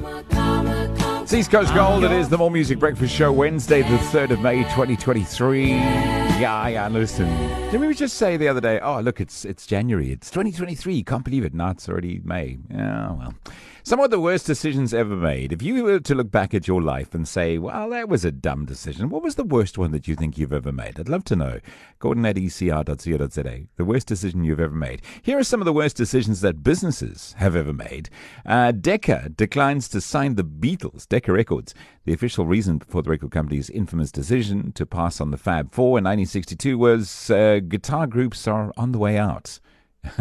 my God. It's East Coast Gold. It is the More Music Breakfast Show, Wednesday, the 3rd of May, 2023. Yeah, yeah, listen. Didn't we just say the other day, oh, look, it's it's January. It's 2023. Can't believe it. Now it's already May. Yeah, well. Some of the worst decisions ever made. If you were to look back at your life and say, well, that was a dumb decision, what was the worst one that you think you've ever made? I'd love to know. Gordon at ecr.co.za. The worst decision you've ever made. Here are some of the worst decisions that businesses have ever made. Uh, Decca declines to sign the Beatles, Decca Records. The official reason for the record company's infamous decision to pass on the Fab Four in 1962 was uh, guitar groups are on the way out.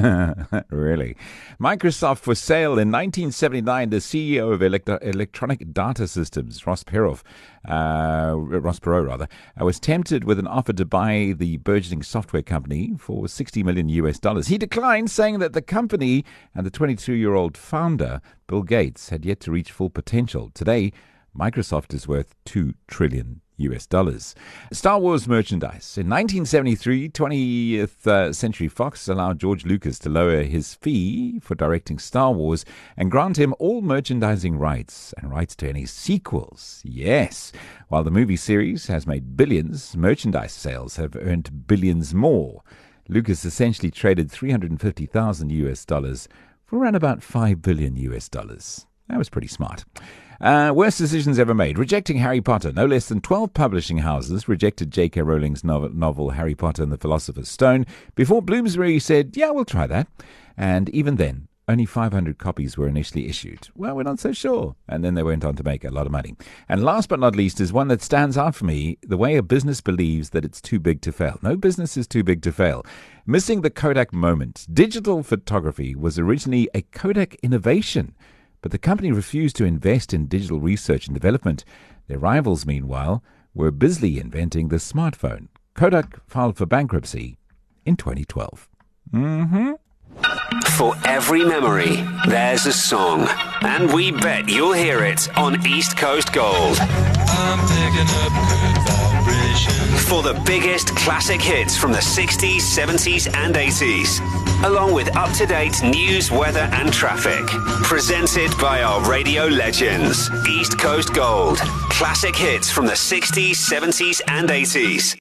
really? Microsoft for sale in 1979. The CEO of Electro- Electronic Data Systems, Ross Perot, uh, Ross Perot rather, uh, was tempted with an offer to buy the burgeoning software company for 60 million US dollars. He declined, saying that the company and the 22-year-old founder, Bill Gates, had yet to reach full potential. Today, Microsoft is worth two trillion US dollars. Star Wars merchandise. In 1973, 20th uh, Century Fox allowed George Lucas to lower his fee for directing Star Wars and grant him all merchandising rights and rights to any sequels. Yes. While the movie series has made billions, merchandise sales have earned billions more. Lucas essentially traded 350,000 US dollars for around about 5 billion US dollars. That was pretty smart. Uh, worst decisions ever made. Rejecting Harry Potter. No less than 12 publishing houses rejected J.K. Rowling's novel, novel, Harry Potter and the Philosopher's Stone before Bloomsbury said, yeah, we'll try that. And even then, only 500 copies were initially issued. Well, we're not so sure. And then they went on to make a lot of money. And last but not least is one that stands out for me the way a business believes that it's too big to fail. No business is too big to fail. Missing the Kodak moment. Digital photography was originally a Kodak innovation. But the company refused to invest in digital research and development. Their rivals, meanwhile, were busily inventing the smartphone. Kodak filed for bankruptcy in 2012. Mm-hmm. For every memory, there's a song. And we bet you'll hear it on East Coast Gold. For the biggest classic hits from the 60s, 70s, and 80s, along with up to date news, weather, and traffic. Presented by our radio legends. East Coast Gold. Classic hits from the 60s, 70s, and 80s.